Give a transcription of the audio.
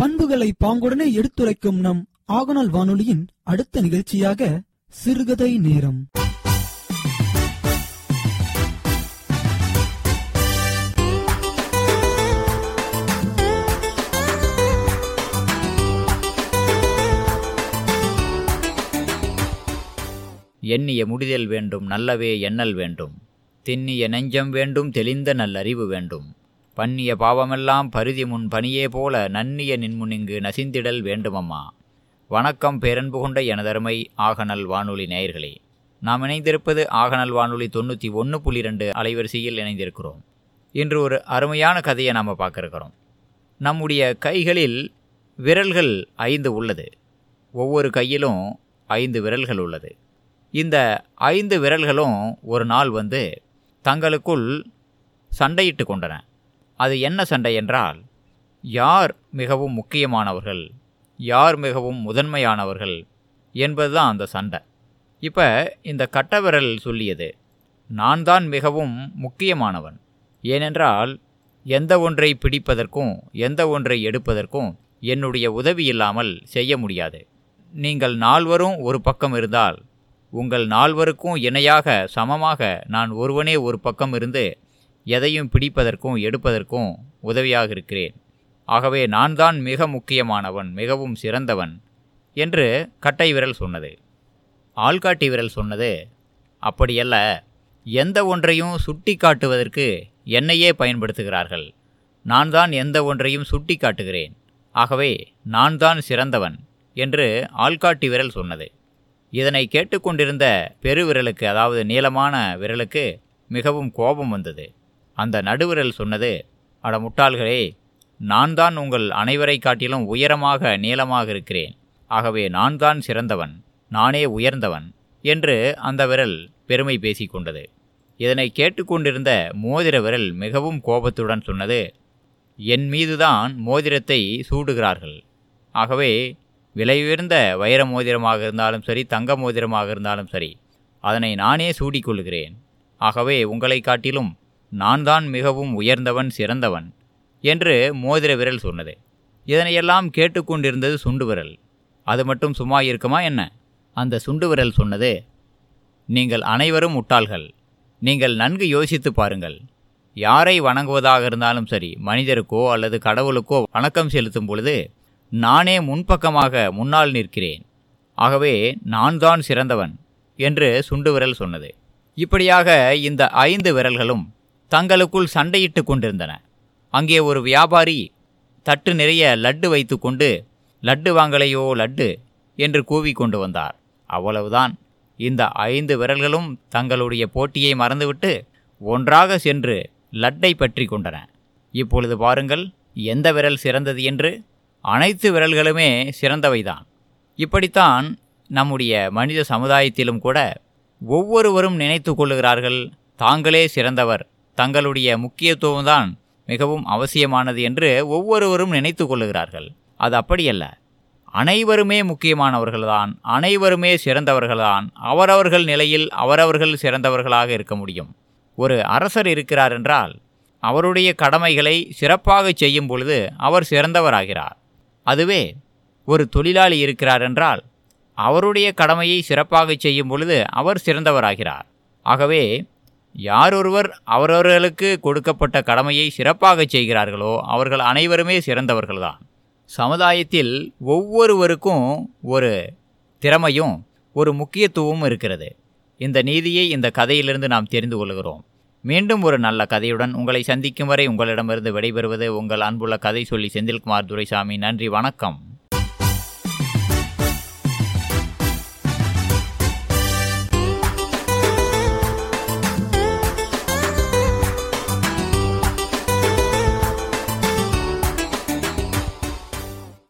பண்புகளை பாங்குடனே எடுத்துரைக்கும் நம் ஆகநாள் வானொலியின் அடுத்த நிகழ்ச்சியாக சிறுகதை நேரம். எண்ணிய முடிதல் வேண்டும் நல்லவே எண்ணல் வேண்டும். திண்ணிய நெஞ்சம் வேண்டும் தெளிந்த நல்லறிவு வேண்டும். பண்ணிய பாவமெல்லாம் பருதி முன் பணியே போல நன்னிய நின்முனிங்கு நசிந்திடல் வேண்டுமம்மா. வணக்கம் பேரன்பு கொண்ட எனதருமை ஆகநல் வானொலி நேயர்களே. நாம் இணைந்திருப்பது ஆகநல் வானொலி தொண்ணூற்றி ஒன்று புள்ளி ரெண்டு அலைவரிசையில் இணைந்திருக்கிறோம். இன்று ஒரு அருமையான கதையை நாம் பார்க்குறோம் நம்முடைய கைகளில் விரல்கள் ஐந்து உள்ளது. ஒவ்வொரு கையிலும் ஐந்து விரல்கள் உள்ளது. இந்த ஐந்து விரல்களும் ஒரு நாள் வந்து தங்களுக்குள் சண்டையிட்டு கொண்டன. அது என்ன சண்டை என்றால் யார் மிகவும் முக்கியமானவர்கள் யார் மிகவும் முதன்மையானவர்கள் என்பதுதான் அந்த சண்டை. இப்போ இந்த கட்டவிரல் சொல்லியது நான் தான் மிகவும் முக்கியமானவன். ஏனென்றால் எந்த ஒன்றை பிடிப்பதற்கும் எந்த ஒன்றை எடுப்பதற்கும் என்னுடைய உதவி இல்லாமல் செய்ய முடியாது. நீங்கள் நால்வரும் ஒரு பக்கம் இருந்தால் உங்கள் நால்வருக்கும் இணையாக சமமாக நான் ஒருவனே ஒரு பக்கம் இருந்து எதையும் பிடிப்பதற்கும் எடுப்பதற்கும் உதவியாக இருக்கிறேன். ஆகவே நான் தான் மிக முக்கியமானவன் மிகவும் சிறந்தவன் என்று கட்டை விரல் சொன்னது. ஆள்காட்டி விரல் சொன்னது அப்படியல்ல எந்த ஒன்றையும் சுட்டி காட்டுவதற்கு என்னையே பயன்படுத்துகிறார்கள். நான் தான் எந்த ஒன்றையும் சுட்டி காட்டுகிறேன். ஆகவே நான் தான் சிறந்தவன் என்று ஆள்காட்டி விரல் சொன்னது. இதனை கேட்டுக்கொண்டிருந்த பெருவிரலுக்கு அதாவது நீளமான விரலுக்கு மிகவும் கோபம் வந்தது. அந்த நடுவிரல் சொன்னது அட முட்டாள்களே நான் தான் உங்கள் அனைவரை காட்டிலும் உயரமாக நீளமாக இருக்கிறேன். ஆகவே நான் தான் சிறந்தவன் நானே உயர்ந்தவன் என்று அந்த விரல் பெருமை பேசிக்கொண்டது இதனை கேட்டுக்கொண்டிருந்த மோதிர விரல் மிகவும் கோபத்துடன் சொன்னது என் மீதுதான் மோதிரத்தை சூடுகிறார்கள். ஆகவே விலை உயர்ந்த வைர மோதிரமாக இருந்தாலும் சரி தங்க மோதிரமாக இருந்தாலும் சரி அதனை நானே சூடிக்கொள்கிறேன் ஆகவே உங்களை காட்டிலும் நான் தான் மிகவும் உயர்ந்தவன் சிறந்தவன் என்று மோதிர விரல் சொன்னது. இதனையெல்லாம் கேட்டுக்கொண்டிருந்தது சுண்டு விரல். அது மட்டும் சும்மா இருக்குமா என்ன? அந்த சுண்டு விரல் சொன்னது நீங்கள் அனைவரும் முட்டாள்கள். நீங்கள் நன்கு யோசித்து பாருங்கள். யாரை வணங்குவதாக இருந்தாலும் சரி மனிதருக்கோ அல்லது கடவுளுக்கோ வணக்கம் செலுத்தும் பொழுது நானே முன்பக்கமாக முன்னால் நிற்கிறேன். ஆகவே நான் தான் சிறந்தவன் என்று சுண்டு விரல் சொன்னது. இப்படியாக இந்த ஐந்து விரல்களும் தங்களுக்குள் சண்டையிட்டு கொண்டிருந்தன. அங்கே ஒரு வியாபாரி தட்டு நிறைய லட்டு வைத்துக்கொண்டு லட்டு வாங்கலையோ லட்டு? என்று கூவி கொண்டு வந்தார். அவ்வளவுதான். இந்த ஐந்து விரல்களும் தங்களுடைய போட்டியை மறந்துவிட்டு ஒன்றாக சென்று லட்டை பற்றி கொண்டன. இப்பொழுது பாருங்கள் எந்த விரல் சிறந்தது என்று. அனைத்து விரல்களுமே சிறந்தவைதான். இப்படித்தான் நம்முடைய மனித சமுதாயத்திலும் கூட ஒவ்வொருவரும் நினைத்து கொள்ளுகிறார்கள் தாங்களே சிறந்தவர் தங்களுடைய முக்கியத்துவம்தான் மிகவும் அவசியமானது என்று ஒவ்வொருவரும் நினைத்து கொள்ளுகிறார்கள். அது அப்படியல்ல. அனைவருமே முக்கியமானவர்கள்தான் அனைவருமே சிறந்தவர்கள்தான் அவரவர்கள் நிலையில் அவரவர்கள் சிறந்தவர்களாக இருக்க முடியும். ஒரு அரசர் இருக்கிறார் என்றால் அவருடைய கடமைகளை சிறப்பாக செய்யும் பொழுது அவர் சிறந்தவராகிறார். அதுவே ஒரு தொழிலாளி இருக்கிறார் என்றால் அவருடைய கடமையை சிறப்பாக செய்யும் பொழுது அவர் சிறந்தவராகிறார். ஆகவே யாரொருவர் அவரவர்களுக்கு கொடுக்கப்பட்ட கடமையை சிறப்பாக செய்கிறார்களோ அவர்கள் அனைவருமே சிறந்தவர்கள்தான். சமுதாயத்தில் ஒவ்வொருவருக்கும் ஒரு திறமையும் ஒரு முக்கியத்துவமும் இருக்கிறது. இந்த நீதியை இந்த கதையிலிருந்து நாம் தெரிந்து கொள்கிறோம். மீண்டும் ஒரு நல்ல கதையுடன் உங்களை சந்திக்கும் வரை உங்களிடமிருந்து விடைபெறுவது உங்கள் அன்புள்ள கதை சொல்லி செந்தில்குமார் துரைசாமி. நன்றி வணக்கம்.